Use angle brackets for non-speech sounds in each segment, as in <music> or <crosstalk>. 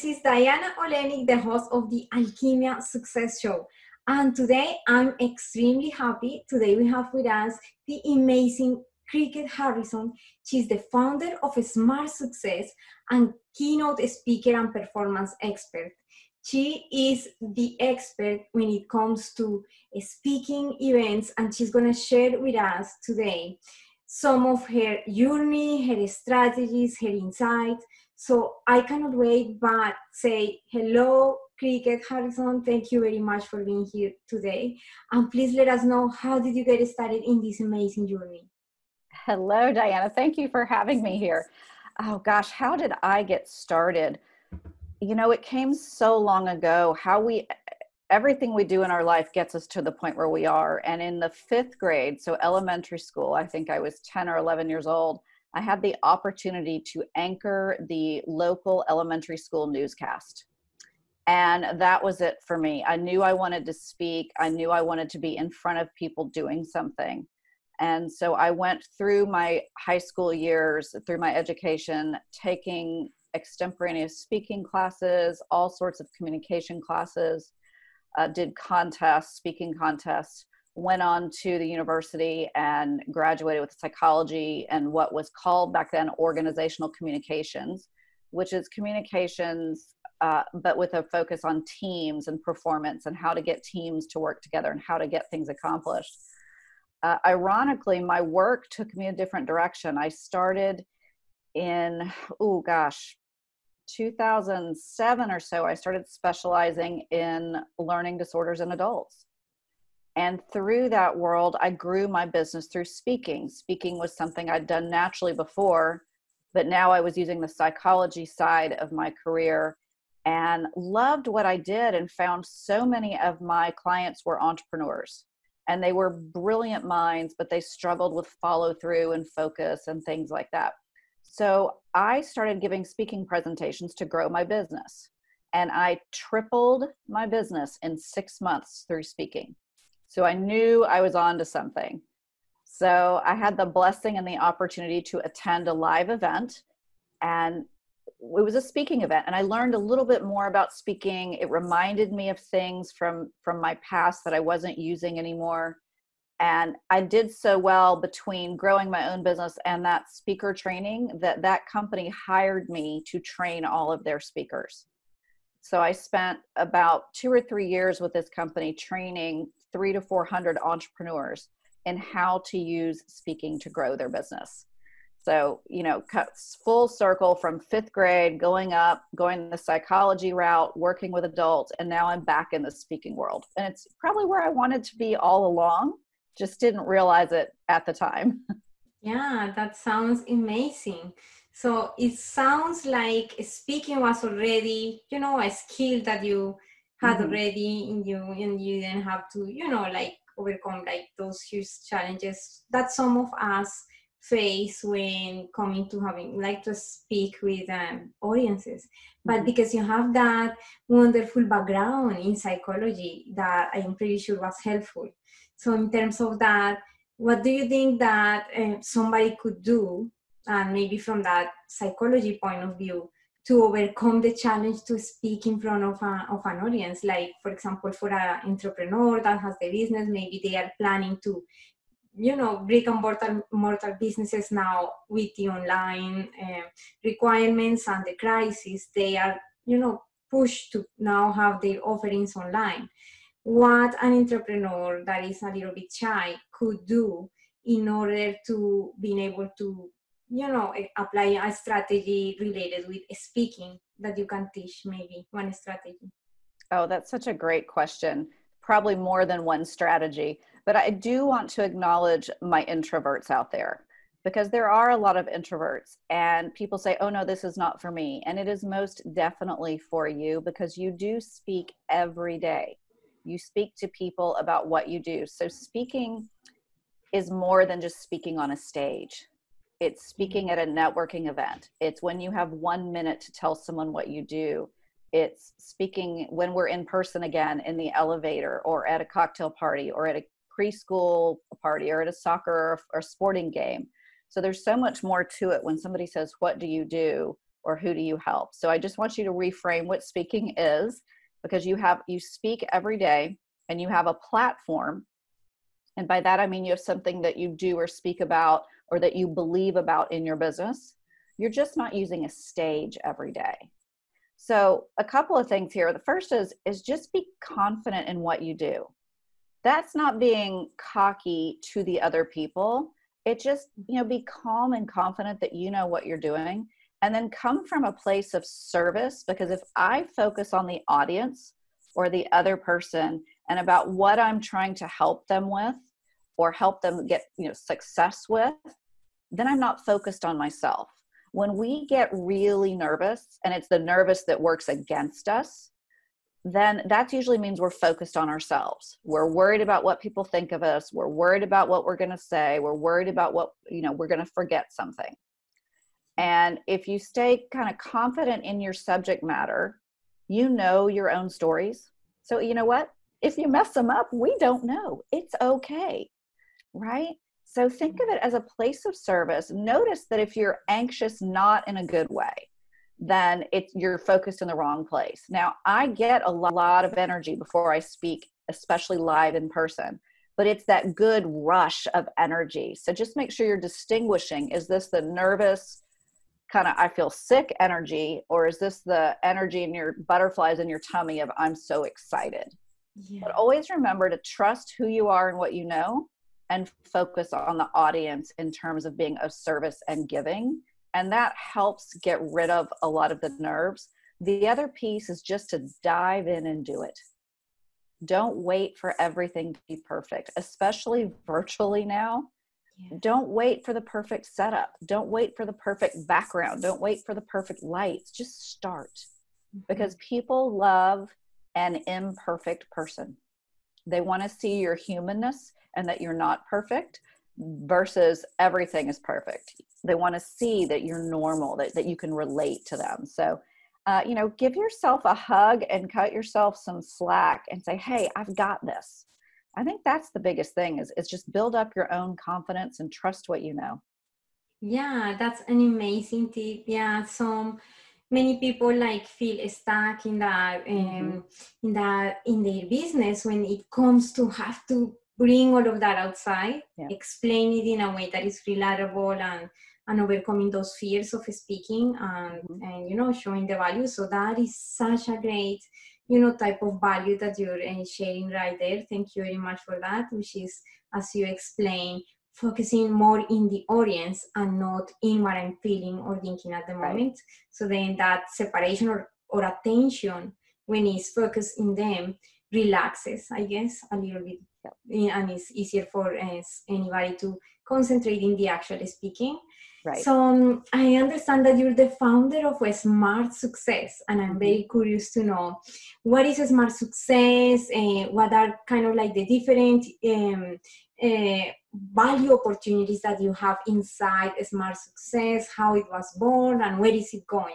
this is Diana Olynick, the host of the Alkimia Success Show. And today I'm extremely happy. Today we have with us the amazing Kricket Harrison. She's the founder of Smart Success and keynote speaker and performance expert. She is the expert when it comes to eh, speaking events, and she's going to share with us today some of her journey, her strategies, her insights. So I cannot wait but say hello, Kricket Harrison. Thank you very much for being here today. And please let us know how did you get started in this amazing journey? Hello, Diana. Thank you for having me here. Oh gosh, how did I get started? You know, it came so long ago. How we everything we do in our life gets us to the point where we are. And in the fifth grade, so elementary school, I think I was 10 or 11 years old, I had the opportunity to anchor the local elementary school newscast. And that was it for me. I knew I wanted to speak, I knew I wanted to be in front of people doing something. And so I went through my high school years, through my education, taking extemporaneous speaking classes, all sorts of communication classes uh, did contests, speaking contests, went on to the university and graduated with psychology and what was called back then organizational communications, which is communications, uh, but with a focus on teams and performance and how to get teams to work together and how to get things accomplished. Uh, ironically, my work took me a different direction. I started in, oh gosh, 2007 or so, I started specializing in learning disorders in adults. And through that world, I grew my business through speaking. Speaking was something I'd done naturally before, but now I was using the psychology side of my career and loved what I did and found so many of my clients were entrepreneurs and they were brilliant minds, but they struggled with follow through and focus and things like that. So I started giving speaking presentations to grow my business. And I tripled my business in six months through speaking. So I knew I was on to something. So I had the blessing and the opportunity to attend a live event. And it was a speaking event and i learned a little bit more about speaking it reminded me of things from from my past that i wasn't using anymore and i did so well between growing my own business and that speaker training that that company hired me to train all of their speakers so i spent about two or three years with this company training three to four hundred entrepreneurs in how to use speaking to grow their business so you know cuts full circle from fifth grade going up going the psychology route working with adults and now i'm back in the speaking world and it's probably where i wanted to be all along just didn't realize it at the time. <laughs> Yeah, that sounds amazing. So it sounds like speaking was already, you know, a skill that you had mm-hmm. already in you and you didn't have to, you know, like overcome like those huge challenges that some of us face when coming to having like to speak with um, audiences but mm-hmm. because you have that wonderful background in psychology that i am pretty sure was helpful so in terms of that, what do you think that uh, somebody could do, and maybe from that psychology point of view, to overcome the challenge to speak in front of, a, of an audience? Like, for example, for an entrepreneur that has the business, maybe they are planning to, you know, brick and mortar, mortar businesses now with the online uh, requirements and the crisis, they are, you know, pushed to now have their offerings online what an entrepreneur that is a little bit shy could do in order to being able to you know eh, apply a strategy related with speaking that you can teach maybe one strategy. Oh that's such a great question. Probably more than one strategy. But i do want to acknowledge my introverts out there because there are a lot of introverts and people say oh no this is not for me. And it is most definitely for you because you do speak every day. You speak to people about what you do. So speaking is more than just speaking on a stage it's speaking at a networking event it's when you have one minute to tell someone what you do it's speaking when we're in person again in the elevator or at a cocktail party or at a preschool party or at a soccer or sporting game so there's so much more to it when somebody says what do you do or who do you help? So I just want you to reframe what speaking is because you have you speak every day and you have a platform. And by that I mean you have something that you do or speak about or that you believe about in your business. You're just not using a stage every day. So a couple of things here. The first is is just be confident in what you do. That's not being cocky to the other people. It just, you know, be calm and confident that you know what you're doing and then come from a place of service because if I focus on the audience or the other person and about what I'm trying to help them with or help them get, you know, success with, then I'm not focused on myself. When we get really nervous and it's the nervous that works against us then that usually means we're focused on ourselves. We're worried about what people think of us. We're worried about what we're going to say. We're worried about what you know we're going to forget something. And if you stay kind of confident in your subject matter you know your own stories. So you know what? If you mess them up we don't know. It's okay right so think of mm-hmm. it as a place of service. Notice that if you're anxious not in a good way, then it's you're focused in the wrong place. Now, I get a lot of energy before I speak, especially live in person, but it's that good rush of energy. So just make sure you're distinguishing is this the nervous kind of I feel sick energy or is this the energy in your butterflies in your tummy of I'm so excited? Yeah. But always remember to trust who you are and what you know and focus on the audience in terms of being of service and giving. And that helps get rid of a lot of the nerves. The other piece is just to dive in and do it. Don't wait for everything to be perfect, especially virtually now. Yeah. Don't wait for the perfect setup. Don't wait for the perfect background. Don't wait for the perfect lights. Just start mm-hmm. because people love an imperfect person. They want to see your humanness and that you're not perfect versus everything is perfect. They want to see that you're normal, that, that you can relate to them. So, uh, you know, give yourself a hug and cut yourself some slack and say, hey, I've got this. I think that's the biggest thing is, is just build up your own confidence and trust what you know. Yeah, that's an amazing tip. Yeah, some many people like feel stuck in that um, mm-hmm. in that in their business when it comes to have to bring all of that outside, yeah. explain it in a way that is relatable and and overcoming those fears of speaking and, mm-hmm. and you know showing the value so that is such a great you know type of value that you're uh, sharing right there thank you very much for that which is as you explain focusing more in the audience and not in what i'm feeling or thinking at the moment so then that separation or, or attention when it's focused in them relaxes i guess a little bit and it's easier for uh, anybody to concentrate in the actual speaking. Right. So um, I understand that you're the founder of a Smart Success, and I'm very mm-hmm. curious to know what is a Smart Success, and uh, what are kind of like the different um, uh, value opportunities that you have inside Smart Success, how it was born, and where is it going?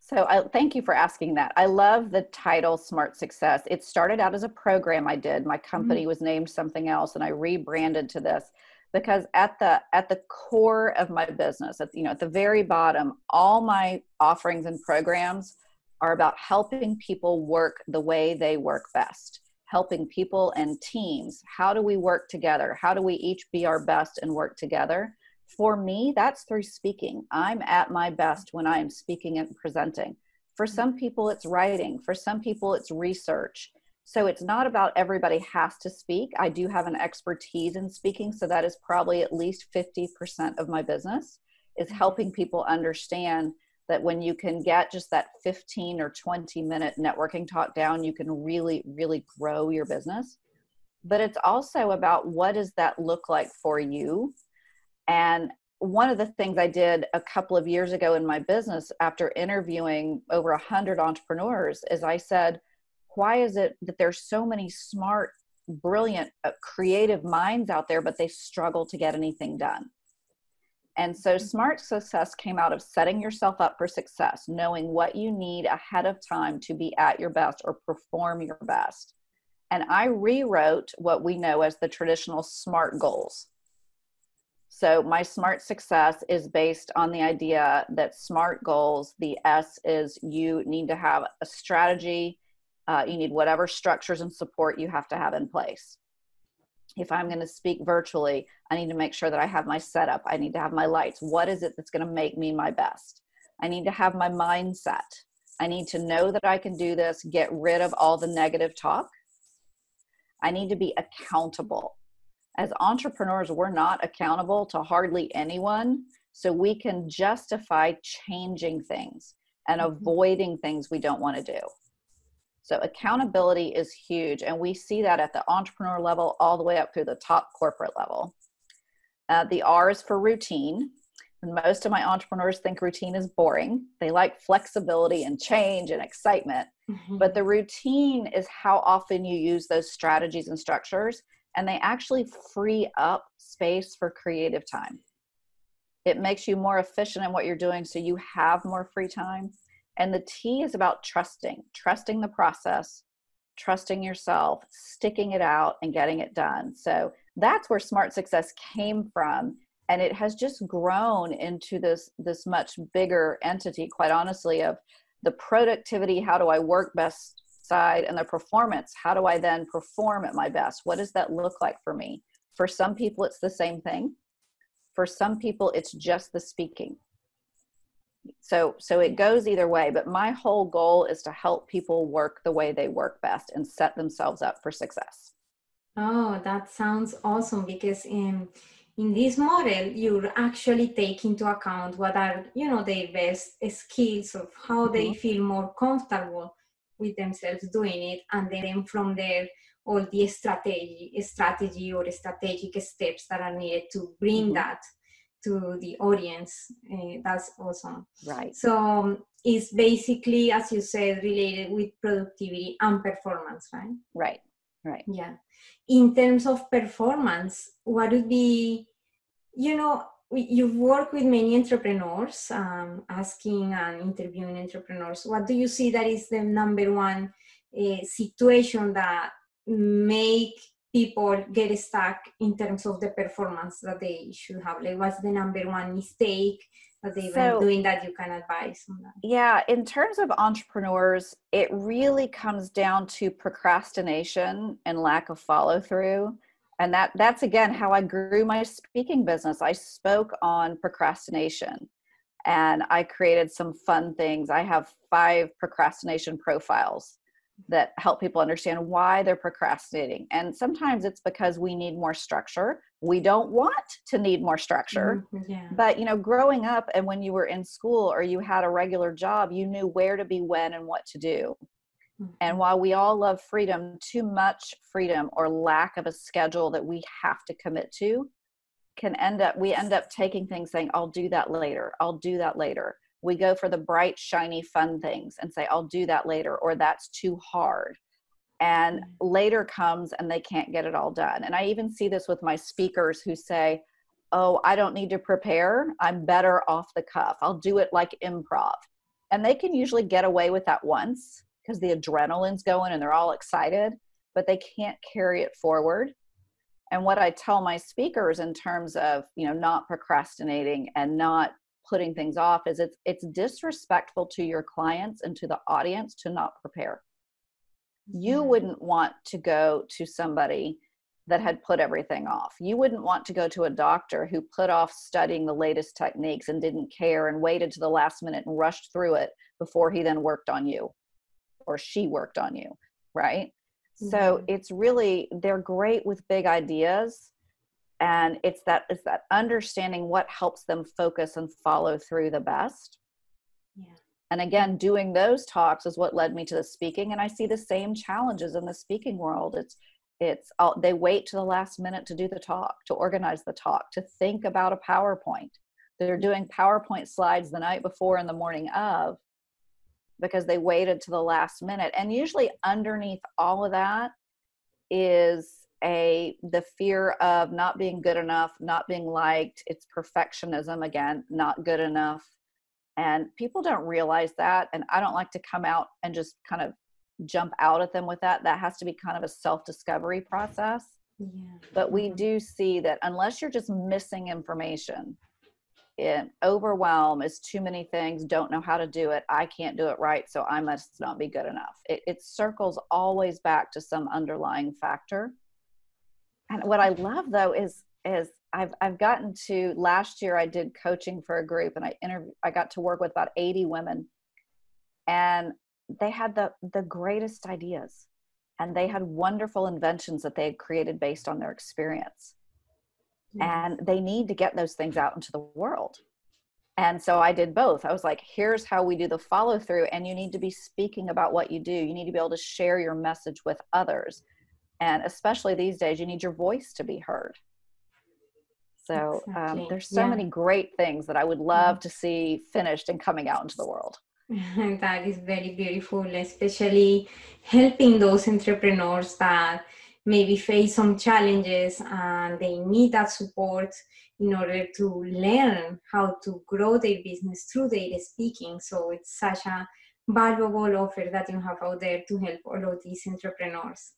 So I thank you for asking that. I love the title Smart Success. It started out as a program I did. My company mm-hmm. was named something else and I rebranded to this because at the at the core of my business, at you know, at the very bottom, all my offerings and programs are about helping people work the way they work best. Helping people and teams. How do we work together? How do we each be our best and work together? For me, that's through speaking. I'm at my best when I am speaking and presenting. For some people, it's writing. For some people, it's research. So it's not about everybody has to speak. I do have an expertise in speaking, so that is probably at least 50% of my business is mm-hmm. helping people understand that when you can get just that 15 or 20 minute networking talk down, you can really, really grow your business. But it's also about what does that look like for you? And one of the things I did a couple of years ago in my business after interviewing over a hundred entrepreneurs is I said, why is it that there's so many smart, brilliant, uh, creative minds out there, but they struggle to get anything done? And so mm-hmm. smart success came out of setting yourself up for success, knowing what you need ahead of time to be at your best or perform your best. And I rewrote what we know as the traditional SMART goals. So my smart success is based on the idea that smart goals, the S is you need to have a strategy. Uh, you need whatever structures and support you have to have in place. If I'm going to speak virtually, I need to make sure that I have my setup. I need to have my lights. What is it that's going to make me my best? I need to have my mindset. I need to know that I can do this, get rid of all the negative talk. I need to be accountable as entrepreneurs, we're not accountable to hardly anyone. So we can justify changing things and mm-hmm. avoiding things we don't want to do. So accountability is huge. And we see that at the entrepreneur level all the way up through the top corporate level. Uh, the R is for routine. And most of my entrepreneurs think routine is boring. They like flexibility and change and excitement. Mm-hmm. But the routine is how often you use those strategies and structures and they actually free up space for creative time. It makes you more efficient in what you're doing so you have more free time. And the T is about trusting, trusting the process, trusting yourself, sticking it out, and getting it done. So that's where smart success came from. And it has just grown into this, this much bigger entity, quite honestly, of the productivity how do I work best side and the performance how do i then perform at my best what does that look like for me for some people it's the same thing for some people it's just the speaking so so it goes either way but my whole goal is to help people work the way they work best and set themselves up for success oh that sounds awesome because in in this model you actually take into account what are you know their best skills of how they mm-hmm. feel more comfortable with themselves doing it and then from there all the strategy strategy or strategic steps that are needed to bring mm-hmm. that to the audience uh, that's awesome. Right. So um, it's basically as you said related with productivity and performance right? Right right. Yeah. In terms of performance what would be you know you've worked with many entrepreneurs, um, asking and interviewing entrepreneurs. What do you see that is the number one uh, situation that make people get stuck in terms of the performance that they should have? Like, what's the number one mistake that they've so, been doing that you can advise on that? Yeah, in terms of entrepreneurs, it really comes down to procrastination and lack of follow through and that that's again how i grew my speaking business i spoke on procrastination and i created some fun things i have five procrastination profiles that help people understand why they're procrastinating and sometimes it's because we need more structure we don't want to need more structure mm-hmm, yeah. but you know growing up and when you were in school or you had a regular job you knew where to be when and what to do and mm-hmm. while we all love freedom, too much freedom or lack of a schedule that we have to commit to can end up, we end up taking things saying, I'll do that later. I'll do that later. We go for the bright, shiny, fun things and say, I'll do that later, or that's too hard. And mm-hmm. later comes and they can't get it all done. And I even see this with my speakers who say, Oh, I don't need to prepare. I'm better off the cuff. I'll do it like improv. And they can usually get away with that once because the adrenaline's going and they're all excited, but they can't carry it forward. And what I tell my speakers in terms of, you know, not procrastinating and not putting things off is it's it's disrespectful to your clients and to the audience to not prepare. You wouldn't want to go to somebody that had put everything off. You wouldn't want to go to a doctor who put off studying the latest techniques and didn't care and waited to the last minute and rushed through it before he then worked on you or she worked on you right mm-hmm. so it's really they're great with big ideas and it's that it's that understanding what helps them focus and follow through the best. Yeah. And again doing those talks is what led me to the speaking and i see the same challenges in the speaking world. It's it's all, they wait to the last minute to do the talk to organize the talk to think about a powerpoint. They're doing powerpoint slides the night before and the morning of because they waited to the last minute. And usually underneath all of that is a the fear of not being good enough not being liked it's perfectionism again not good enough. And people don't realize that and i don't like to come out and just kind of jump out at them with that. That has to be kind of a self discovery process. Yeah. But we mm-hmm. do see that unless you're just missing information, it overwhelm is too many things don't know how to do it i can't do it right so i must not be good enough. It, it circles always back to some underlying factor and what i love though is is i've i've gotten to last year i did coaching for a group and i interview i got to work with about 80 women. And they had the the greatest ideas and they had wonderful inventions that they had created based on their experience. And they need to get those things out into the world. And so i did both. I was like here's how we do the follow through and you need to be speaking about what you do. You need to be able to share your message with others and especially these days you need your voice to be heard so um, exactly. um, there's so yeah. many great things that i would love to see finished and coming out into the world And <laughs> that is very beautiful especially helping those entrepreneurs that maybe face some challenges and they need that support in order to learn how to grow their business through their speaking. So it's such a valuable offer that you have out there to help all of these entrepreneurs.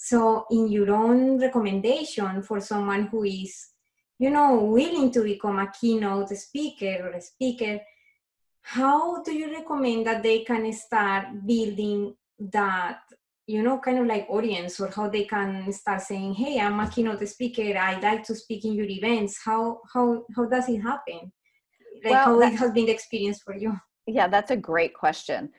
So, in your own recommendation for someone who is, you know, willing to become a keynote speaker or a speaker, how do you recommend that they can start building that you know, kind of like audience or how they can start saying, "Hey, I'm a keynote speaker. I like to speak in your events." How how how does it happen? Like well, how it has been the experience for you? Yeah, that's a great question.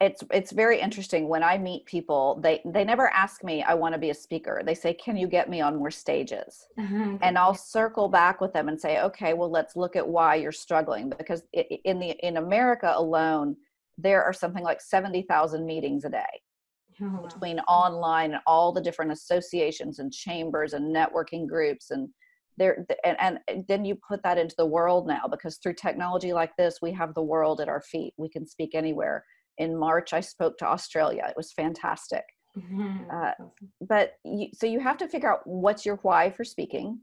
It's it's very interesting when I meet people. They they never ask me, "I want to be a speaker." They say, "Can you get me on more stages?" Uh-huh. And I'll circle back with them and say, "Okay, well, let's look at why you're struggling." Because in the in America alone, there are something like seventy thousand meetings a day oh, between online and all the different associations and chambers and networking groups and there and, and then you put that into the world now because through technology like this we have the world at our feet we can speak anywhere in march i spoke to australia it was fantastic mm-hmm. uh, but you, so you have to figure out what's your why for speaking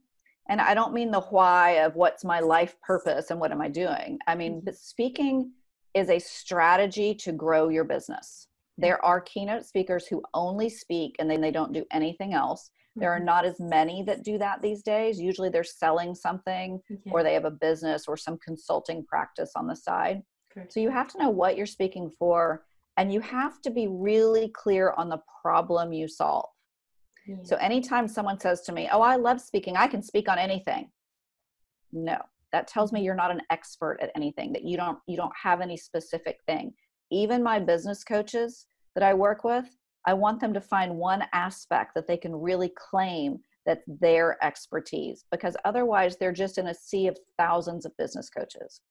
and i don't mean the why of what's my life purpose and what am i doing i mean mm-hmm. speaking is a strategy to grow your business there are keynote speakers who only speak and then they don't do anything else. There are mm-hmm. not as many that do that these days. Usually they're selling something okay. or they have a business or some consulting practice on the side. So you have to know what you're speaking for and you have to be really clear on the problem you solve. Yeah. So anytime someone says to me, "Oh, I love speaking. I can speak on anything." No. That tells me mm-hmm. you're not an expert at anything, that you don't you don't have any specific thing. Even my business coaches, that I work with, I want them to find one aspect that they can really claim that's their expertise because otherwise they're just in a sea of thousands of business coaches.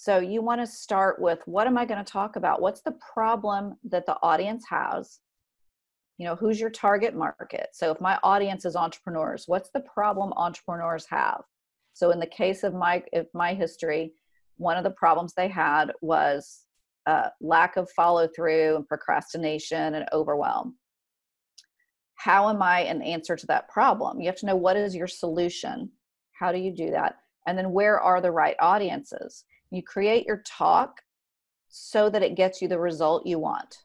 So you want to start with what am I going to talk about? What's the problem that the audience has? You know, who's your target market? So if my audience is entrepreneurs, what's the problem entrepreneurs have? So in the case of my if my history, one of the problems they had was uh, lack of follow through and procrastination and overwhelm. How am I an answer to that problem? You have to know what is your solution. How do you do that? And then where are the right audiences? You create your talk so that it gets you the result you want.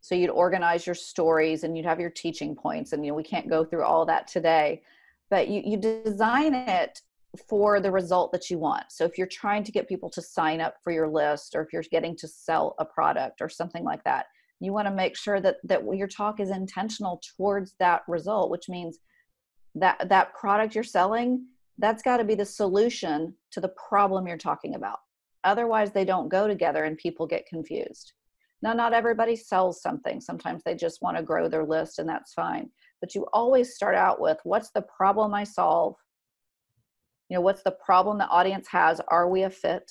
So you'd organize your stories and you'd have your teaching points. And you know, we can't go through all that today, but you, you design it for the result that you want. So if you're trying to get people to sign up for your list or if you're getting to sell a product or something like that, you want to make sure that that your talk is intentional towards that result, which means that that product you're selling, that's got to be the solution to the problem you're talking about. Otherwise they don't go together and people get confused. Now not everybody sells something. Sometimes they just want to grow their list and that's fine. But you always start out with what's the problem I solve? you know what's the problem the audience has are we a fit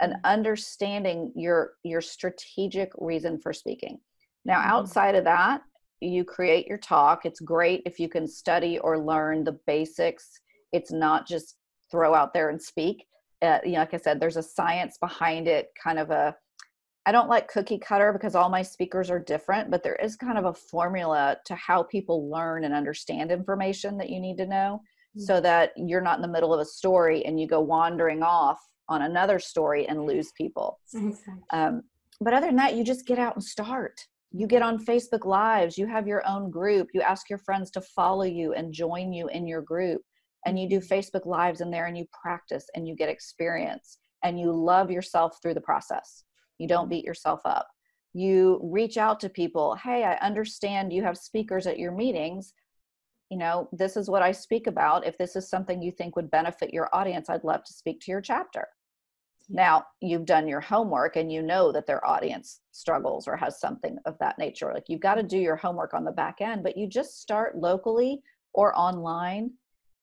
and mm-hmm. understanding your your strategic reason for speaking now mm-hmm. outside of that you create your talk it's great if you can study or learn the basics it's not just throw out there and speak uh, you know like i said there's a science behind it kind of a i don't like cookie cutter because all my speakers are different but there is kind of a formula to how people learn and understand information that you need to know so mm. that you're not in the middle of a story and you go wandering off on another story and lose people. Exactly. Um, but other than that, you just get out and start. you get on Facebook Lives, you have your own group, you ask your friends to follow you and join you in your group, and you do. Facebook Lives in there and you practice and you get experience and you love yourself through the process. You don't beat yourself up. You reach out to people, hey, I understand you have speakers at your meetings. You know, this is what I speak about. If this is something you think would benefit your audience, I'd love to speak to your chapter. Now, you've done your homework and you know that their audience struggles or has something of that nature. Like you've got to do your homework on the back end, but you just start locally or online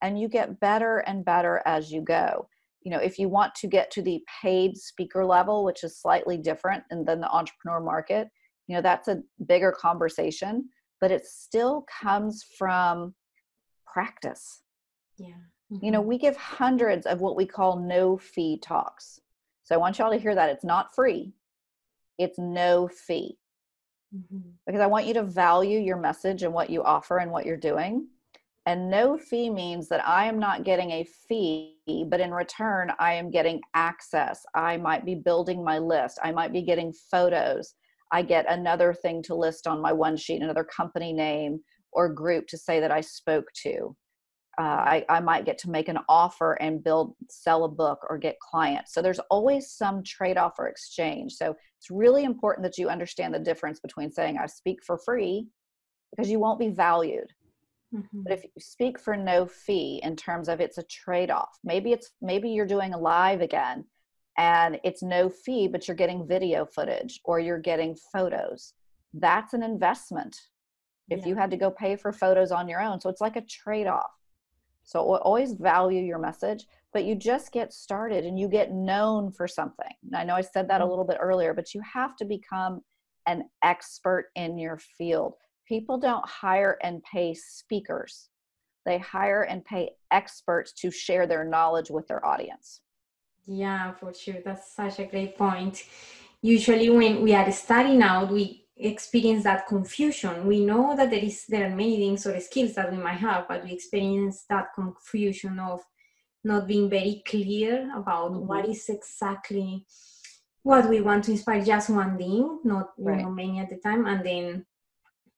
and you get better and better as you go. You know, if you want to get to the paid speaker level, which is slightly different than the entrepreneur market, you know, that's a bigger conversation, but it still comes from practice. Yeah. You know, Mhm. we give hundreds of what we call no fee talks. So I want y'all to hear that it's not free, it's no fee Mhm. because I want you to value your message and what you offer and what you're doing. And no fee means that I am not getting a fee, but in return, I am getting access. I might be building my list, I might be getting photos. I get another thing to list on my one sheet, another company name or group to say that I spoke to. Uh, I, I might get to make an offer and build, sell a book or get clients. So there's always some trade off or exchange. So it's really important that you understand the difference between saying, I speak for free because you won't be valued. Mhm. But if you speak for no fee in terms of it's a trade off, maybe it's maybe you're doing a live again and it's no fee, but you're getting video footage or you're getting photos. That's an investment if Yeah. you had to go pay for photos on your own. So it's like a trade off. So al- always value your message, but you just get started and you get known for something. And I know I said that a Mhm. little bit earlier, but you have to become an expert in your field. People don't hire and pay speakers, they hire and pay experts to share their knowledge with their audience. Yeah, for sure. That's such a great point. Usually, when we are starting out, we experience that confusion. We know that there is there are many things or skills that we might have, but we experience that confusion of not being very clear about Mhm. what is exactly what we want to inspire. Just one thing, not you Right. know many at the time, and then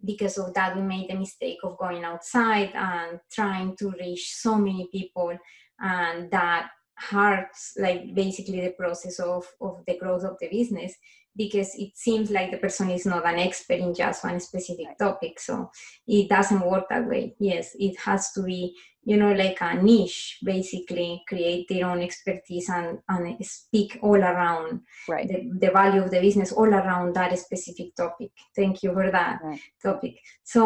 because of that we made the mistake of going outside and trying to reach so many people and that hurts like basically the process of, of the growth of the business because it seems like the person is not an expert in just one specific topic so it doesn't work that way. Yes it has to be you know like a niche basically create their own expertise and, and speak all around Right. the, the value of the business all around that specific topic thank you for that Right. topic so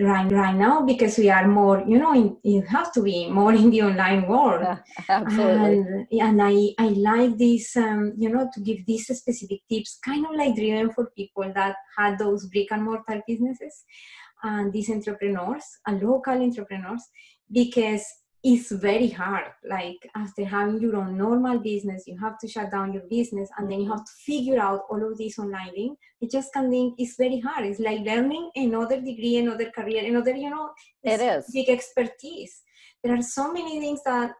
right right now because we are more you know in, you have to be more <laughs> in the online world Yeah, <laughs> absolutely. and, and I, I like this, um, you know, to give these specific tips, kind of like driven for people that had those brick and mortar businesses and these entrepreneurs and local entrepreneurs, because it's very hard. Like after having your own normal business, you have to shut down your business and then you have to figure out all of this online thing. I just can think it's very hard. It's like learning another degree, another career, another, you know, It is. big expertise. There are so many things that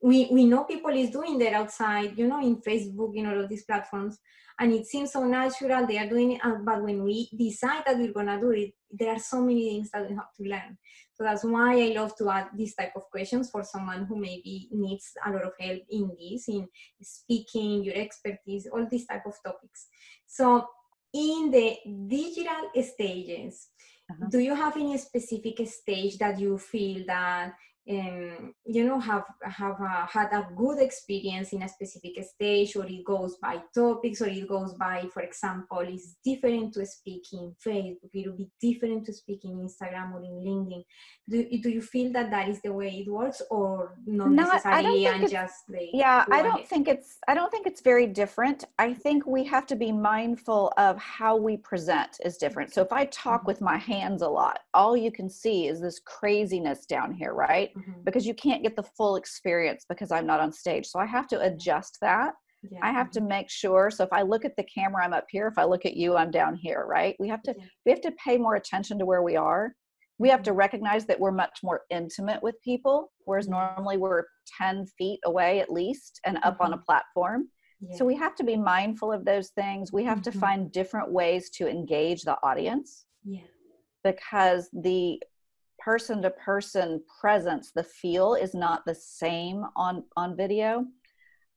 we we know people is doing there outside, you know, in Facebook, in all of these platforms, and it seems so natural. They are doing it, but when we decide that we're gonna do it, there are so many things that we have to learn. So that's why I love to add these type of questions for someone who maybe needs a lot of help in this, in speaking, your expertise, all these type of topics. So in the digital stages, Uh-huh. do you have any specific stage that you feel that um, you know have have uh, had a good experience in a specific stage or it goes by topics or it goes by for example it's different to speak in facebook it will be different to speak in instagram or in linkedin do, do you feel that that is the way it works or not, Not- I don't necessarily think and it's- just the yeah i don't ahead? think it's i don't think it's very different i think we have to be mindful of how we present is different so if i talk Mhm. with my hands a lot all you can see is this craziness down here right Mhm. because you can't get the full experience because i'm not on stage so i have to adjust that Yeah, i have to make sure so if i look at the camera i'm up here if i look at you i'm down here right we have to Yeah. we have to pay more attention to where we are we have to Mhm. recognize that we're much more intimate with people whereas Mhm. normally we're 10 feet away at least and up on a Mhm. platform Yeah. So we have to be mindful of those things. We have mm-hmm. to find different ways to engage the audience. Yeah. Because the person to person presence, the feel is not the same on on video.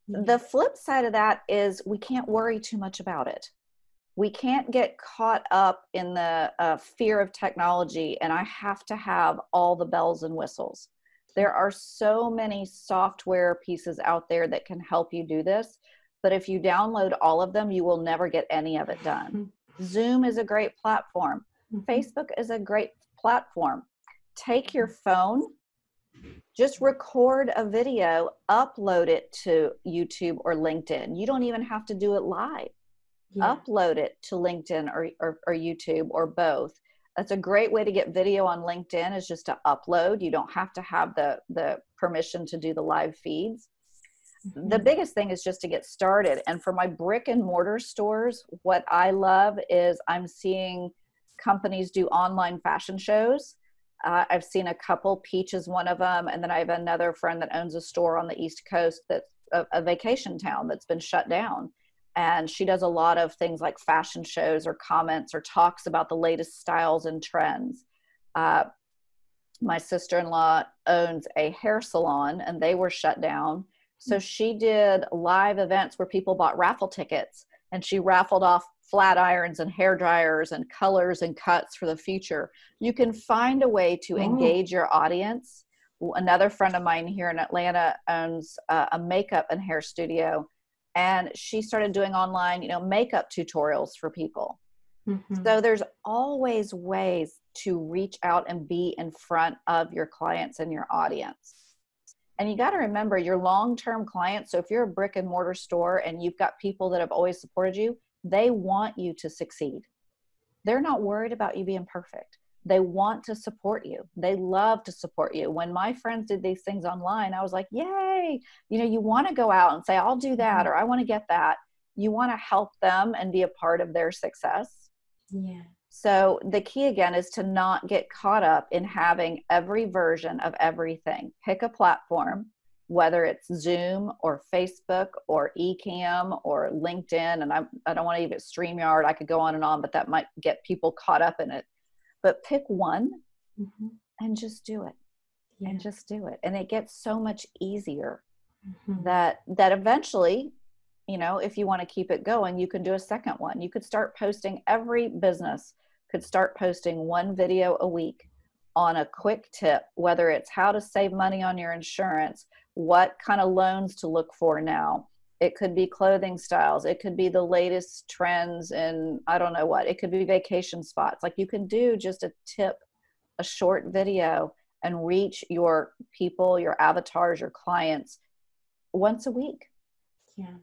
Mm-hmm. The flip side of that is we can't worry too much about it. We can't get caught up in the uh, fear of technology, and I have to have all the bells and whistles. There are so many software pieces out there that can help you do this but if you download all of them, you will never get any of it done. Mm-hmm. Zoom is a great platform. Mm-hmm. Facebook is a great platform. Take your phone, just record a video, upload it to YouTube or LinkedIn. You don't even have to do it live. Yeah. Upload it to LinkedIn or, or, or YouTube or both. That's a great way to get video on LinkedIn is just to upload. You don't have to have the the permission to do the live feeds the mm-hmm. biggest thing is just to get started. And for my brick and mortar stores, what I love is I'm seeing companies do online fashion shows. Uh, I've seen a couple. Peach is one of them, and then I have another friend that owns a store on the East Coast that's a, a vacation town that's been shut down. And she does a lot of things like fashion shows or comments or talks about the latest styles and trends. Uh, my sister in law owns a hair salon, and they were shut down so she did live events where people bought raffle tickets and she raffled off flat irons and hair dryers and colors and cuts for the future. You can find a way to oh. engage your audience. Another friend of mine here in Atlanta owns uh, a makeup and hair studio and she started doing online, you know, makeup tutorials for people. Mm-hmm. So there's always ways to reach out and be in front of your clients and your audience. And you got to remember your long term clients. So if you're a brick and mortar store and you've got people that have always supported you, they want you to succeed. They're not worried about you being perfect. They want to support you. They love to support you. When my friends did these things online, I was like, yay. You know, you want to go out and say, I'll do that mm-hmm. or I want to get that. You want to help them and be a part of their success. Yeah. So the key again is to not get caught up in having every version of everything. Pick a platform, whether it's Zoom or Facebook or Ecamm or LinkedIn. And I, I don't want to even StreamYard. I could go on and on, but that might get people caught up in it. But pick one mm-hmm. and just do it. Yeah. And just do it. And it gets so much easier mm-hmm. that that eventually you know if you want to keep it going you can do a second one you could start posting every business could start posting one video a week on a quick tip, whether it's how to save money on your insurance, what kind of loans to look for now. It could be clothing styles. It could be the latest trends in I don't know what. It could be vacation spots. Like you can do just a tip, a short video, and reach your people, your avatars, your clients once a week. Yeah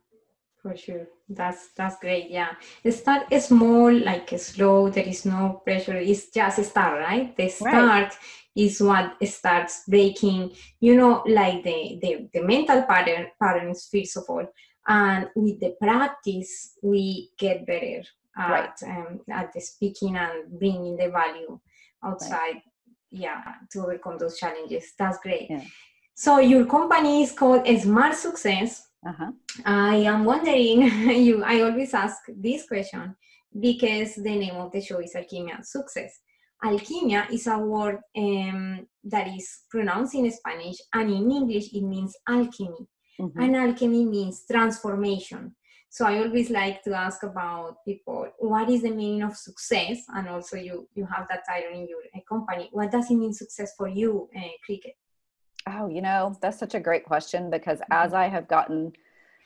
for sure that's that's great yeah start small like slow there is no pressure it's just a start right the start right. is what starts breaking you know like the the, the mental pattern patterns first of all and with the practice we get better at, right. um, at the speaking and bringing the value outside right. yeah to overcome those challenges that's great yeah. so your company is called smart success uh-huh. I am wondering, <laughs> you. I always ask this question because the name of the show is Alkimia Success. Alquimia is a word um, that is pronounced in Spanish, and in English it means alchemy. Mm-hmm. And alchemy means transformation. So I always like to ask about people, what is the meaning of success? And also, you you have that title in your uh, company. What does it mean success for you, uh, Kricket? Oh, you know, that's such a great question because as mm-hmm. I have gotten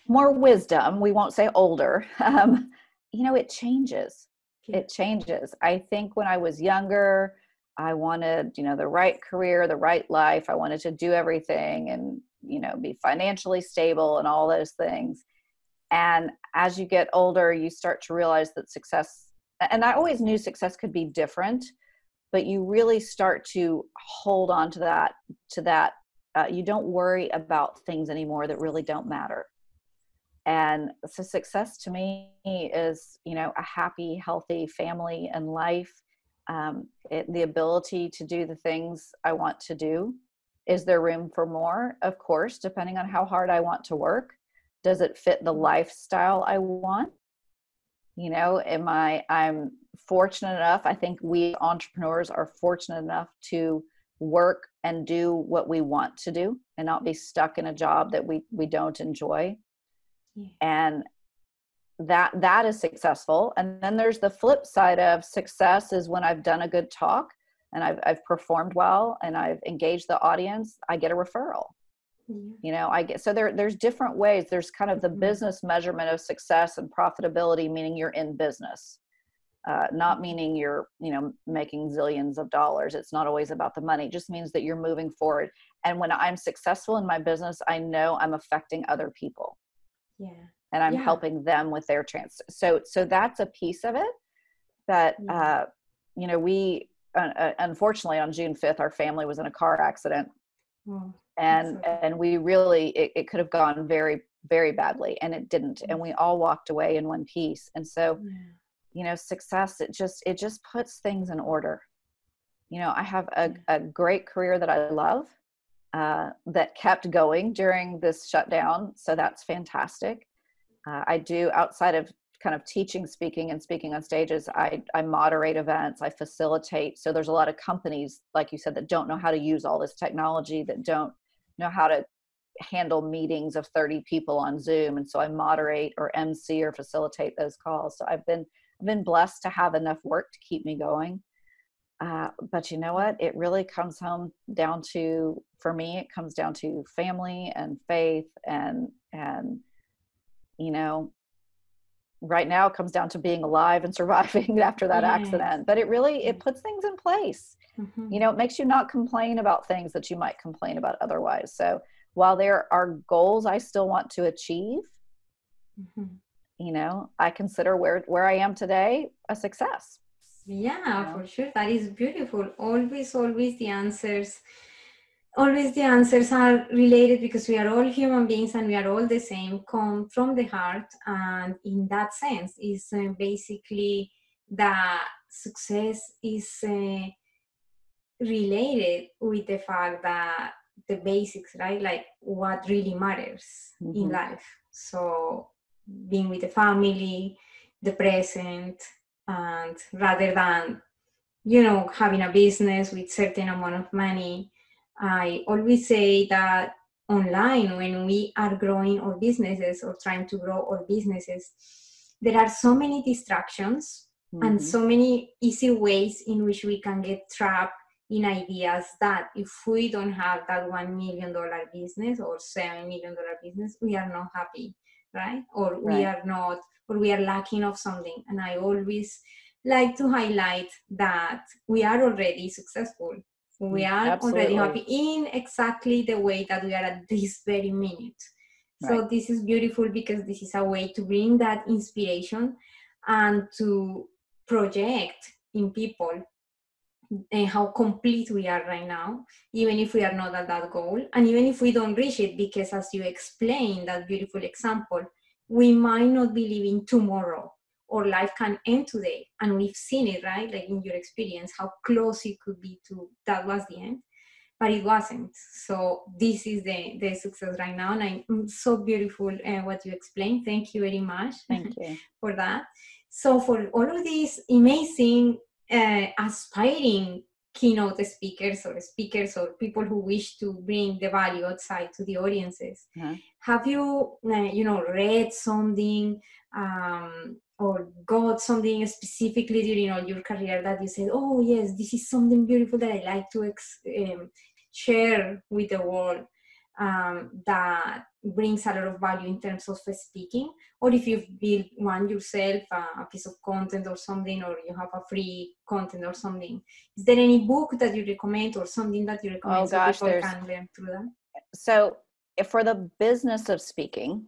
more wisdom, we won't say older, <laughs> um, you know, it changes. It changes. I think when I was younger, I wanted, you know, the right career, the right life. I wanted to do everything and, you know, be financially stable and all those things. And as you get older, you start to realize that success, and I always knew success could be different, but you really start to hold on to that, to that uh, you don't worry about things anymore that really don't matter. And so success to me is you know a happy healthy family and life. Um, it, the ability to do the things i want to do. Is there room for more? Of course depending on how hard i want to work. Does it fit the lifestyle i want? You know am i i'm fortunate enough? I think we entrepreneurs are fortunate enough to work and do what we want to do and not be stuck in a job that we we don't enjoy yeah. and that that is successful and then there's the flip side of success is when i've done a good talk and i've, I've performed well and i've engaged the audience i get a referral yeah. you know i get so there there's different ways there's kind of the mm-hmm. business measurement of success and profitability meaning you're in business uh, not meaning you're you know making zillions of dollars it's not always about the money it just means that you're moving forward and when i'm successful in my business i know i'm affecting other people yeah and i'm yeah. helping them with their trans so so that's a piece of it that yeah. uh you know we uh, unfortunately on june 5th our family was in a car accident oh, and and we really it, it could have gone very very badly and it didn't and mm. we all walked away in one piece and so yeah. You know success it just it just puts things in order. You know i have a, a great career that i love uh, that kept going during this shutdown so that's fantastic. Uh, I do outside of kind of teaching speaking and speaking on stages I, I moderate events i facilitate. So there's a lot of companies like you said that don't know how to use all this technology that don't know how to handle meetings of 30 people on zoom. And so i moderate or mc or facilitate those calls. So i've been been blessed to have enough work to keep me going uh, but you know what it really comes home down to for me it comes down to family and faith and and you know right now it comes down to being alive and <laughs> surviving after that yes. accident but it really it puts things in place mm-hmm. you know it makes you not complain about things that you might complain about otherwise so while there are goals i still want to achieve mm-hmm. You know i consider where where i am today a success. Yeah for sure. That is beautiful. Always always the answers always the answers are related because we are all human beings and we are all the same come from the heart. And in that sense is uh, basically that success is uh, related with the fact that the basics right? Like what really matters mm-hmm. in life. So being with the family the present and rather than you know having a business with certain amount of money I always say that online, when we are growing our businesses or trying to grow our businesses, there are so many distractions mm-hmm. and so many easy ways in which we can get trapped in ideas that if we don't have that one million dollar business or seven million dollar business, we are not happy, right? Or right. we are not, or we are lacking of something. And I always like to highlight that we are already successful we mm, are Absolutely. already happy in exactly the way that we are at this very minute. Right. So this is beautiful because this is a way to bring that inspiration and to project in people and how complete we are right now, even if we are not at that goal, and even if we don't reach it, because as you explained that beautiful example, we might not be living tomorrow or life can end today and we've seen it right? Like in your experience how close it could be to that was the end but it wasn't. So this is the the success right now and i'm so beautiful uh, what you explained. Thank you very much thank you. <laughs> for that. So for all of these amazing uh, aspiring keynote speakers or speakers or people who wish to bring the value outside to the audiences uh-huh. have you uh, you know read something um, or got something specifically during all your career that you said, oh yes, this is something beautiful that I like to ex- um, share with the world um, that brings a lot of value in terms of speaking, or if you've built one yourself, uh, a piece of content or something, or you have a free content or something. Is there any book that you recommend or something that you recommend oh, gosh, so people can learn through that? So, for the business of speaking,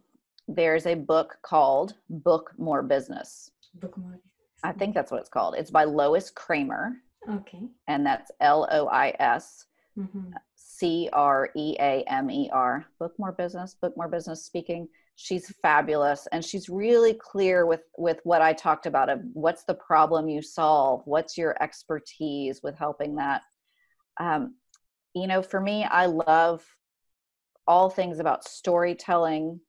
there's a book called Book More Business. Book More. I think that's what it's called. It's by Lois Creamer Okay. And that's L O I S mm-hmm. C R E A M E R. Book More Business, Book More Business Speaking. She's fabulous and she's really clear with with what I talked about of what's the problem you solve, what's your expertise with helping that. Um, you know, for me, I love all things about storytelling,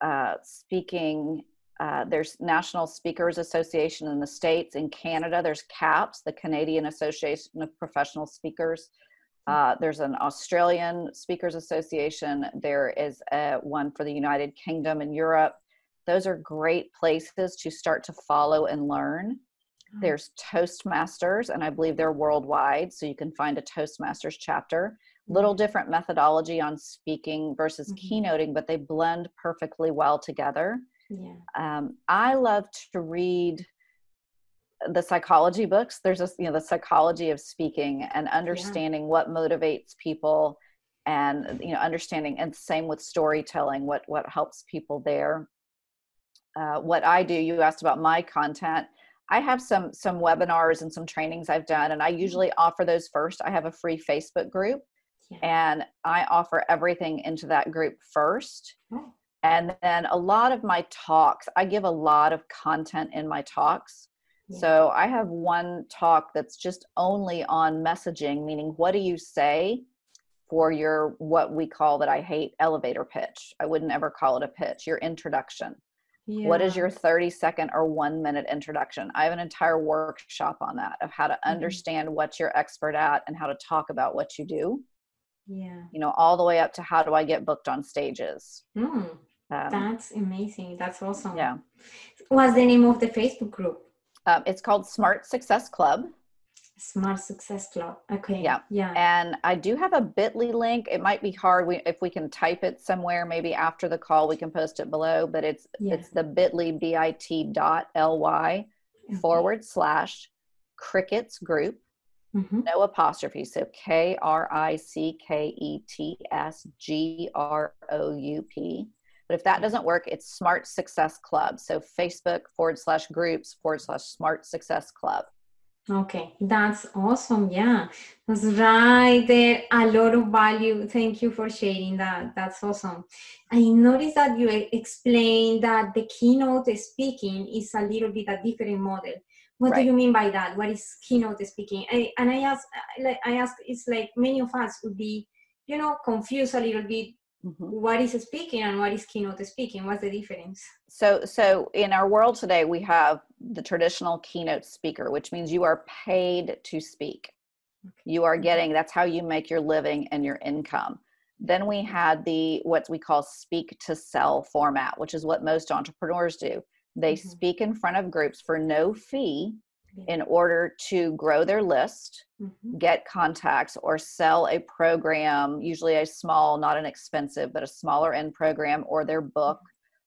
uh, speaking. Uh, there's National Speakers Association in the States. In Canada, there's CAPS, the Canadian Association of Professional Speakers. Uh, there's an Australian Speakers Association. There is a, one for the United Kingdom and Europe. Those are great places to start to follow and learn. Mm. There's Toastmasters, and I believe they're worldwide, so you can find a Toastmasters chapter. Little different methodology on speaking versus mm-hmm. keynoting, but they blend perfectly well together. Yeah. Um, I love to read the psychology books. There's a you know the psychology of speaking and understanding yeah. what motivates people, and you know understanding and same with storytelling. What what helps people there. Uh, what I do. You asked about my content. I have some some webinars and some trainings I've done, and I mm-hmm. usually offer those first. I have a free Facebook group, yeah. and I offer everything into that group first. Oh. And then a lot of my talks, I give a lot of content in my talks. Yeah. So I have one talk that's just only on messaging, meaning what do you say for your what we call that I hate elevator pitch. I wouldn't ever call it a pitch, your introduction. Yeah. What is your 30 second or one minute introduction? I have an entire workshop on that of how to mm-hmm. understand what you're expert at and how to talk about what you do. Yeah. You know, all the way up to how do I get booked on stages. Mm, um, that's amazing. That's awesome. Yeah. What's the name of the Facebook group? Um, it's called Smart Success Club. Smart Success Club. Okay. Yeah. Yeah. And I do have a bit.ly link. It might be hard we, if we can type it somewhere, maybe after the call, we can post it below, but it's, yeah. it's the bit.ly, B-I-T dot L-Y okay. forward slash crickets group. Mm-hmm. No apostrophe. So K R I C K E T S G R O U P. But if that doesn't work, it's Smart Success Club. So Facebook forward slash groups forward slash Smart Success Club. Okay, that's awesome. Yeah, that's right there. A lot of value. Thank you for sharing that. That's awesome. I noticed that you explained that the keynote speaking is a little bit a different model. What right. do you mean by that? What is keynote speaking? I, and I ask, like I ask, it's like many of us would be, you know, confused a little bit Mm-hmm. What is speaking and what is keynote speaking? What's the difference? So, so in our world today, we have the traditional keynote speaker, which means you are paid to speak. Okay. You are getting that's how you make your living and your income. Then we had the what we call speak to sell format, which is what most entrepreneurs do. They mm-hmm. speak in front of groups for no fee in order to grow their list, mm-hmm. get contacts, or sell a program, usually a small, not an expensive, but a smaller end program, or their book,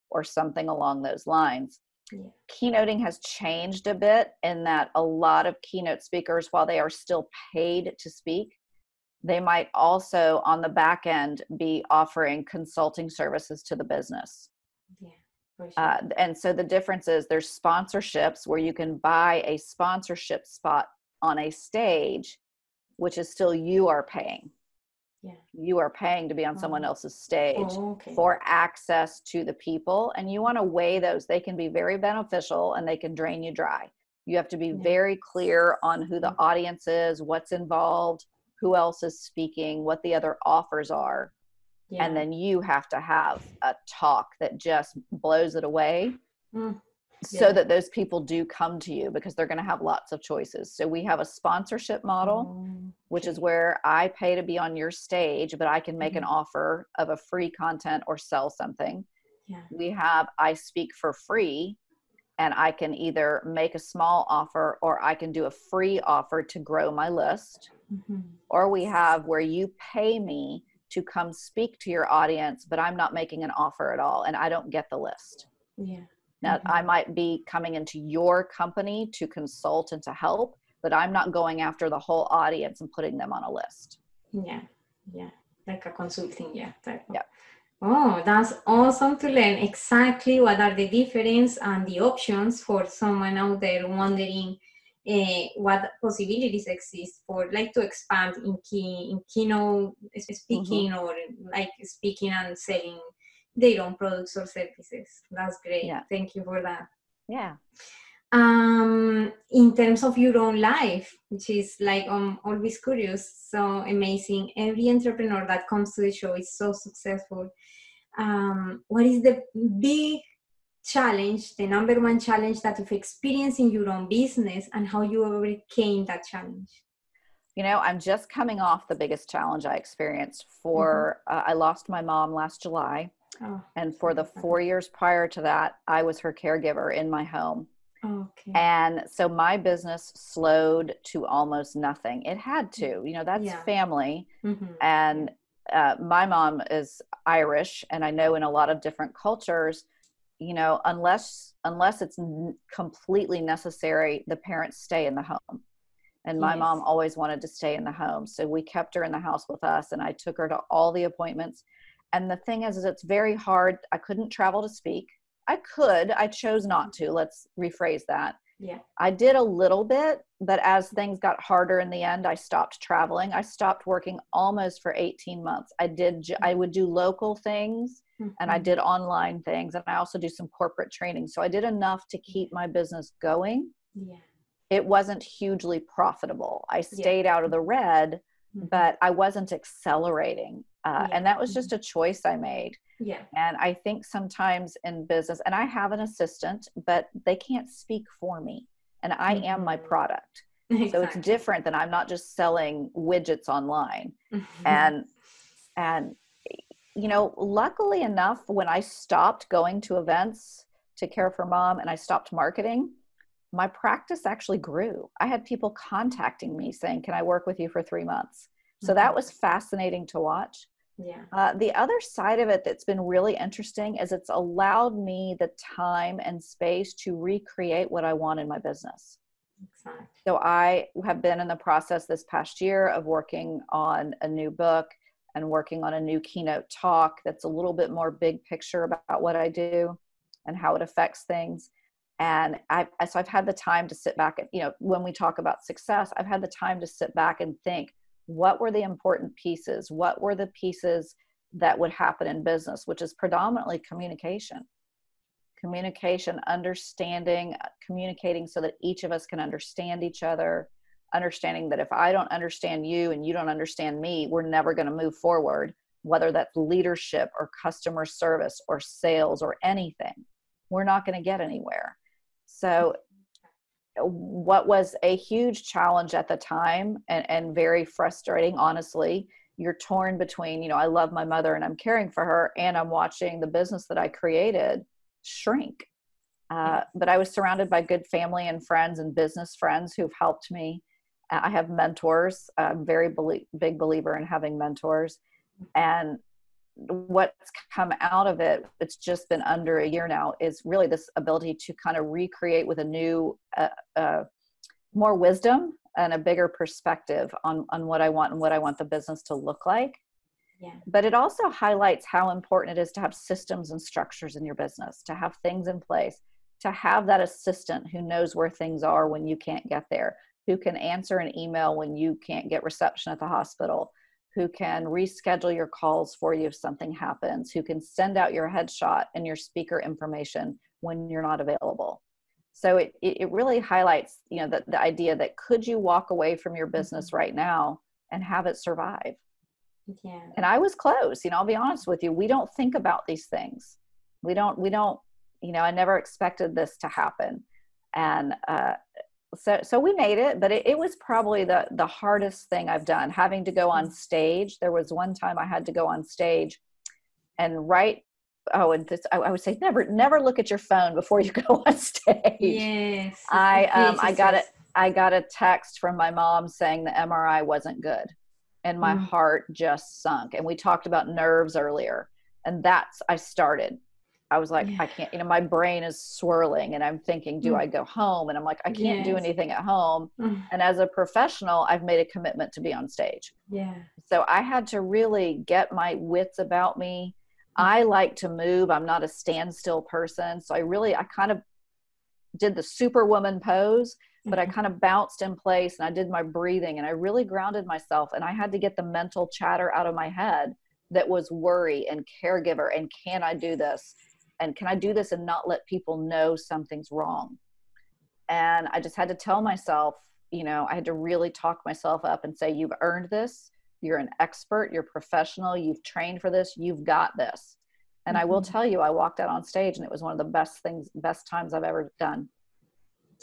or something along those lines. Yeah. Keynoting has changed a bit in that a lot of keynote speakers, while they are still paid to speak, they might also on the back end be offering consulting services to the business. Uh, and so the difference is there's sponsorships where you can buy a sponsorship spot on a stage, which is still you are paying. Yeah. You are paying to be on oh. someone else's stage oh, okay. for access to the people. And you want to weigh those. They can be very beneficial and they can drain you dry. You have to be yeah. very clear on who the audience is, what's involved, who else is speaking, what the other offers are yeah. and then you have to have a talk that just blows it away mm. yeah. so that those people do come to you because they're going to have lots of choices so we have a sponsorship model oh, which is where i pay to be on your stage but i can make mm-hmm. an offer of a free content or sell something yeah. we have i speak for free and i can either make a small offer or i can do a free offer to grow my list mm-hmm. or we have where you pay me to come speak to your audience, but I'm not making an offer at all and I don't get the list. Yeah. Now, mm-hmm. I might be coming into your company to consult and to help, but I'm not going after the whole audience and putting them on a list. Yeah. Yeah. Like a consulting. Yeah. Yeah. Oh, that's awesome to learn exactly what are the difference and the options for someone out there wondering uh, what possibilities exist for like to expand in key in keynote speaking mm-hmm. or like speaking and selling their own products or services. That's great. Yeah. Thank you for that. Yeah. Um, in terms of your own life, which is like I'm always curious, so amazing. Every entrepreneur that comes to the show is so successful. um, what is the big challenge, the number one challenge that you've experienced in your own business and how you overcame that challenge? You know, I'm just coming off the biggest challenge I experienced for, mm-hmm. uh, I lost my mom last July. Oh, and for the four years prior to that, I was her caregiver in my home. Okay. And so my business slowed to almost nothing. It had to, you know, that's yeah. family. Mm-hmm. And uh, my mom is Irish, and I know in a lot of different cultures, you know, unless unless it's n- completely necessary, the parents stay in the home. And my yes. mom always wanted to stay in the home, so we kept her in the house with us, and I took her to all the appointments. And the thing is, is it's very hard. I couldn't travel to speak. I could. I chose not to. Let's rephrase that. Yeah. I did a little bit, but as things got harder in the end, I stopped traveling. I stopped working almost for 18 months. I did I mm-hmm. would do local things mm-hmm. and I mm-hmm. did online things and I also do some corporate training. So I did enough to keep my business going. Yeah. It wasn't hugely profitable. I stayed yeah. out of the red, mm-hmm. but I wasn't accelerating. Uh, yeah. and that was just mm-hmm. a choice I made. Yeah. And I think sometimes in business, and I have an assistant, but they can't speak for me. And I mm-hmm. am my mm-hmm. product. Exactly. <laughs> So it's different than I'm not just selling widgets online. Mm-hmm. And <laughs> and you know, luckily enough, when I stopped going to events to care for mom and I stopped marketing, my practice actually grew. I had people contacting me saying, Can I work with you for three months? So that mm-hmm. was fascinating to watch. Yeah. Uh, the other side of it that's been really interesting is it's allowed me the time and space to recreate what I want in my business. Exactly. So I have been in the process this past year of working on a new book and working on a new keynote talk that's a little bit more big picture about what I do and how it affects things. And I, so I've had the time to sit back and, you know, when we talk about success, I've had the time to sit back and think, what were the important pieces what were the pieces that would happen in business which is predominantly communication communication understanding communicating so that each of us can understand each other understanding that if i don't understand you and you don't understand me we're never going to move forward whether that's leadership or customer service or sales or anything we're not going to get anywhere so what was a huge challenge at the time and, and very frustrating, honestly. You're torn between, you know, I love my mother and I'm caring for her, and I'm watching the business that I created shrink. Uh, but I was surrounded by good family and friends and business friends who've helped me. I have mentors. I'm very belie- big believer in having mentors. And what's come out of it it's just been under a year now is really this ability to kind of recreate with a new uh, uh, more wisdom and a bigger perspective on on what i want and what i want the business to look like yeah. but it also highlights how important it is to have systems and structures in your business to have things in place to have that assistant who knows where things are when you can't get there who can answer an email when you can't get reception at the hospital who can reschedule your calls for you if something happens, who can send out your headshot and your speaker information when you're not available. So it, it really highlights, you know, the, the idea that could you walk away from your business right now and have it survive? Yeah. And I was close, you know, I'll be honest with you. We don't think about these things. We don't, we don't, you know, I never expected this to happen. And uh, so so we made it but it, it, was probably the the hardest thing i've done having to go on stage. There was one time i had to go on stage and write oh and this I, I would say never never look at your phone before you <laughs> go on stage. Yes i um i got it i got a text from my mom saying the mri wasn't good and my mm. heart just sunk and we talked about nerves earlier and that's i started I was like, yeah. I can't, you know, my brain is swirling and I'm thinking, do mm. I go home? And I'm like, I can't yes. do anything at home. Mm. And as a professional, I've made a commitment to be on stage. Yeah. So I had to really get my wits about me. Mm. I like to move. I'm not a standstill person. So I really, I kind of did the superwoman pose, but mm-hmm. I kind of bounced in place and I did my breathing and I really grounded myself. And I had to get the mental chatter out of my head that was worry and caregiver and can I do this? And can I do this and not let people know something's wrong? And I just had to tell myself, you know, I had to really talk myself up and say, you've earned this. You're an expert. You're professional. You've trained for this. You've got this. And mm-hmm. I will mm-hmm. tell you, I walked out on stage and it was one of the best things, best times I've ever done.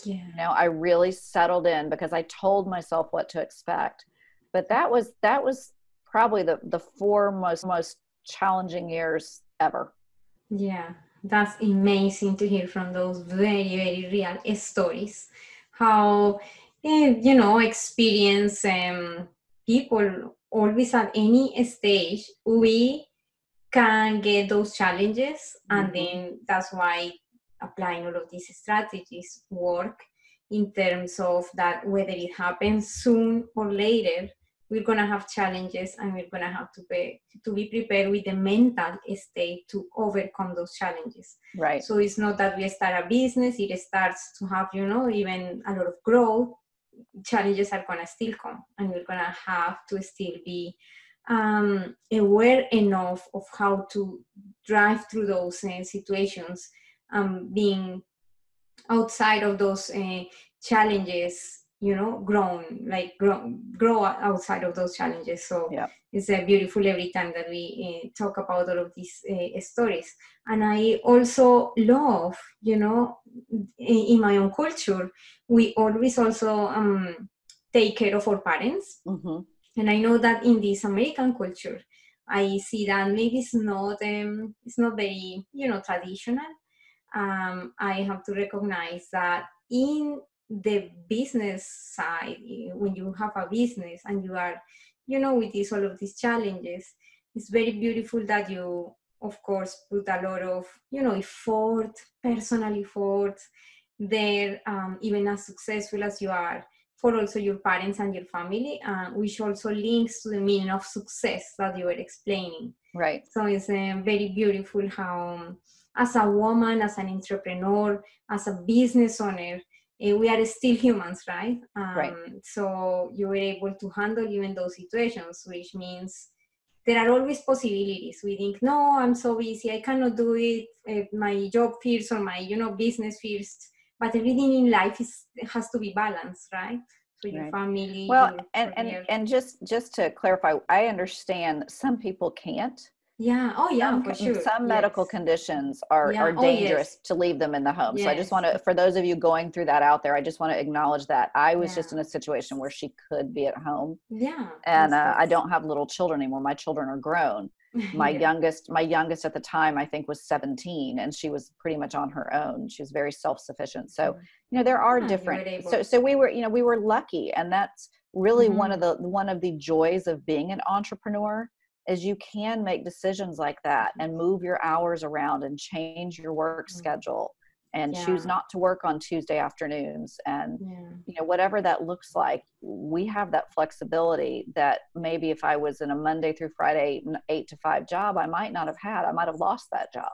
Yeah. You know, I really settled in because I told myself what to expect. But that was that was probably the the four most most challenging years ever. Yeah, that's amazing to hear from those very very real stories. How eh, you know experience um, people always at any stage we can get those challenges and mm-hmm. then that's why applying all of these strategies work in terms of that whether it happens soon or later we're going to have challenges and we're going to have to be to be prepared with the mental state to overcome those challenges. Right. So it's not that we start a business it starts to have you know even a lot of growth challenges are going to still come and we're going to have to still be um, aware enough of how to drive through those uh, situations, um, being outside of those uh, challenges, you know, grown, like grow, grow outside of those challenges. So yeah. it's uh, beautiful every time that we uh, talk about all of these uh, stories. And I also love, you know, in my own culture, we always also um, take care of our parents. Mm-hmm and i know that in this american culture i see that maybe it's not um, it's not very you know traditional um, i have to recognize that in the business side when you have a business and you are you know with this all of these challenges it's very beautiful that you of course put a lot of you know effort personal effort there um, even as successful as you are for also your parents and your family, uh, which also links to the meaning of success that you were explaining. Right. So it's uh, very beautiful how, um, as a woman, as an entrepreneur, as a business owner, we are still humans, right? Um, right. So you were able to handle even those situations, which means there are always possibilities. We think, no, I'm so busy, I cannot do it. Uh, my job first or my, you know, business first but everything in life is has to be balanced right so your right. family well and and, and just just to clarify i understand some people can't yeah oh yeah some, for sure some medical conditions are yeah. are dangerous oh, yes. to leave them in the home yes. so i just want to for those of you going through that out there i just want to acknowledge that i was yeah. just in a situation where she could be at home yeah and uh, i don't have little children anymore my children are grown <laughs> my yeah. youngest my youngest at the time i think was 17 and she was pretty much on her own she was very self-sufficient so mm. you know there are different so so we were you know we were lucky and that's really mm-hmm. one of the one of the joys of being an entrepreneur is you can make decisions like that and move your hours around and change your work mm-hmm. schedule and yeah. choose not to work on Tuesday afternoons and yeah. you know whatever that looks like we have that flexibility that maybe if I was in a Monday through Friday 8 to 5 job I might not have had I might have lost that job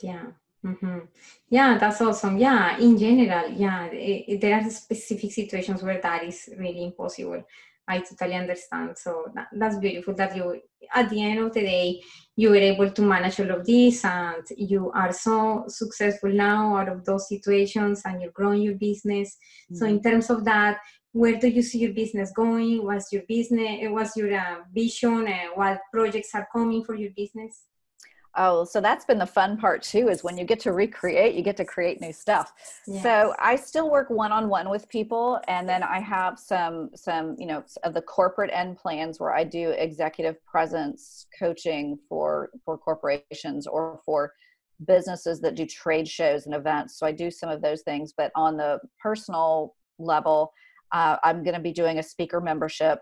yeah mm-hmm. yeah that's awesome yeah in general yeah it, it, there are specific situations where that is really impossible I totally understand. So that, that's beautiful that you, at the end of the day, you were able to manage all of this and you are so successful now out of those situations and you're growing your business. Mm-hmm. So, in mm-hmm. terms of that, where do you see your business going? What's your business? What's your uh, vision? and what projects are coming for your business? Oh, so that's been the fun part too, is when you get to recreate, you get to create new stuff. Yes. So I still work one-on-one with people and then I have some, some, you know, of the corporate end plans where I do executive presence coaching for, for corporations or for businesses that do trade shows and events. So I do some of those things, but on the personal level, uh, I'm going to be doing a speaker membership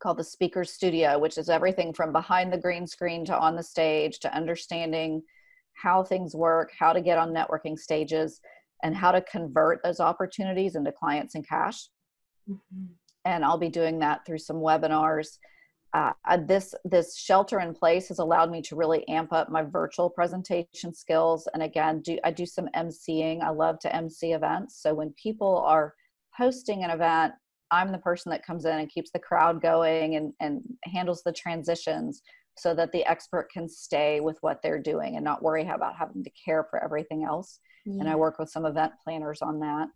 called the Speaker Studio, which is everything from behind the green screen to on the stage to understanding how things work, how to get on networking stages, and how to convert those opportunities into clients and cash. Mm-hmm. And I'll be doing that through some webinars. Uh, this this shelter in place has allowed me to really amp up my virtual presentation skills. And again, do I do some emceeing? I love to MC events. So when people are hosting an event I'm the person that comes in and keeps the crowd going and, and handles the transitions so that the expert can stay with what they're doing and not worry about having to care for everything else. Yeah. And I work with some event planners on that.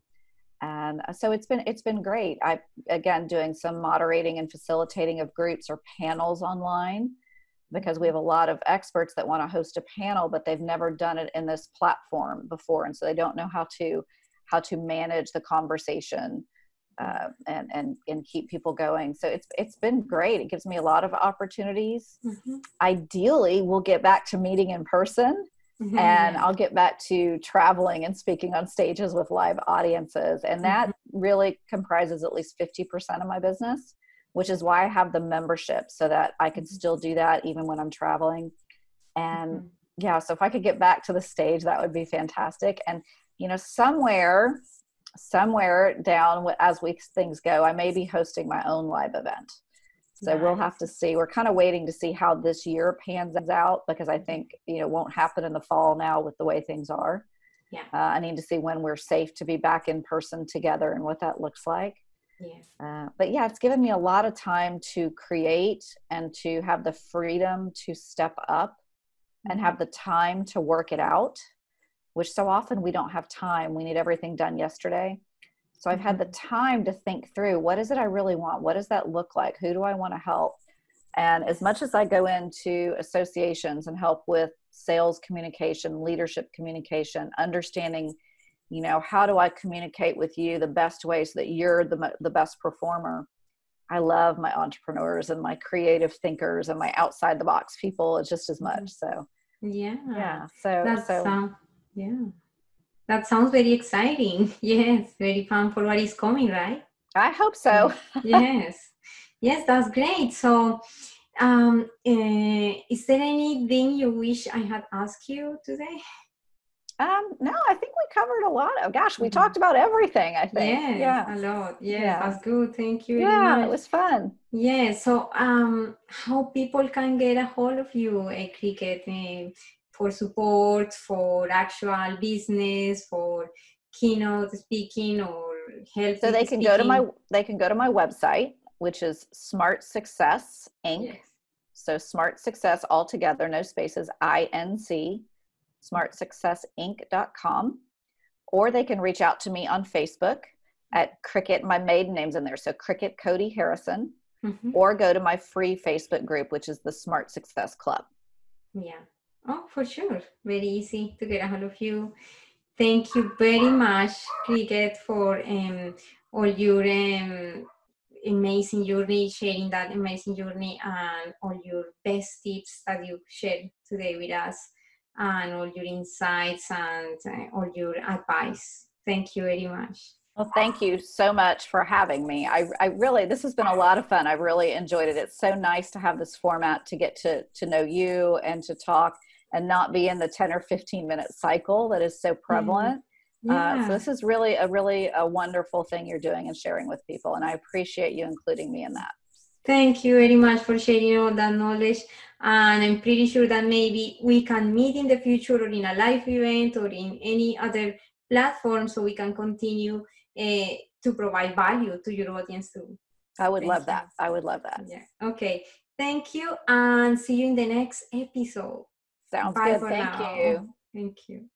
And uh, so it's been it's been great. I again doing some moderating and facilitating of groups or panels online. because we have a lot of experts that want to host a panel but they've never done it in this platform before and so they don't know how to how to manage the conversation uh, and and and keep people going so it's it's been great it gives me a lot of opportunities mm-hmm. ideally we'll get back to meeting in person mm-hmm. and i'll get back to traveling and speaking on stages with live audiences and that mm-hmm. really comprises at least 50% of my business which is why I have the membership so that I can mm-hmm. still do that even when I'm traveling. And mm-hmm. yeah, so if I could get back to the stage, that would be fantastic. And, you know, somewhere, somewhere down as weeks things go, I may be hosting my own live event. So nice. we'll have to see. We're kind of waiting to see how this year pans out because I think, you know, won't happen in the fall now with the way things are. Yeah. Uh, I need to see when we're safe to be back in person together and what that looks like. Yeah. Uh, but yeah, it's given me a lot of time to create and to have the freedom to step up mm-hmm. and have the time to work it out, which so often we don't have time. We need everything done yesterday. So I've had the mm-hmm. time to think through what is it I really want? What does that look like? Who do I want to help? And as much as I go into associations and help with sales communication, leadership communication, understanding you know how do i communicate with you the best way so that you're the, the best performer i love my entrepreneurs and my creative thinkers and my outside the box people just as much so yeah yeah so that's so yeah that sounds very exciting <laughs> yes very fun for what is coming right i hope so <laughs> yes yes that's great so um uh, is there anything you wish i had asked you today um, no, I think we covered a lot of. Gosh, we mm-hmm. talked about everything. I think. Yes, yeah, a lot. Yes, yeah, that's good. Thank you. Yeah, it was fun. Yeah. So, um, how people can get a hold of you, a Kricket, uh, for support, for actual business, for keynote speaking, or help. So they can speaking. go to my they can go to my website, which is Smart Success Inc. Yes. So Smart Success all together, no spaces. I N C smartsuccessinc.com, or they can reach out to me on Facebook at Kricket. My maiden name's in there, so Kricket Cody Harrison, mm-hmm. or go to my free Facebook group, which is the Smart Success Club. Yeah. Oh, for sure. Very easy to get a hold of you. Thank you very much, Kricket, for um, all your um, amazing journey, sharing that amazing journey, and all your best tips that you shared today with us and all your insights and uh, all your advice. Thank you very much. Well, thank you so much for having me. I, I really, this has been a lot of fun. I've really enjoyed it. It's so nice to have this format to get to, to know you and to talk and not be in the 10 or 15 minute cycle that is so mm-hmm. prevalent. Yeah. Uh, so this is really a really a wonderful thing you're doing and sharing with people. And I appreciate you including me in that. Thank you very much for sharing all that knowledge and i'm pretty sure that maybe we can meet in the future or in a live event or in any other platform so we can continue uh, to provide value to your audience too i would love that i would love that yeah okay thank you and see you in the next episode sounds Bye good. thank now. you. Thank you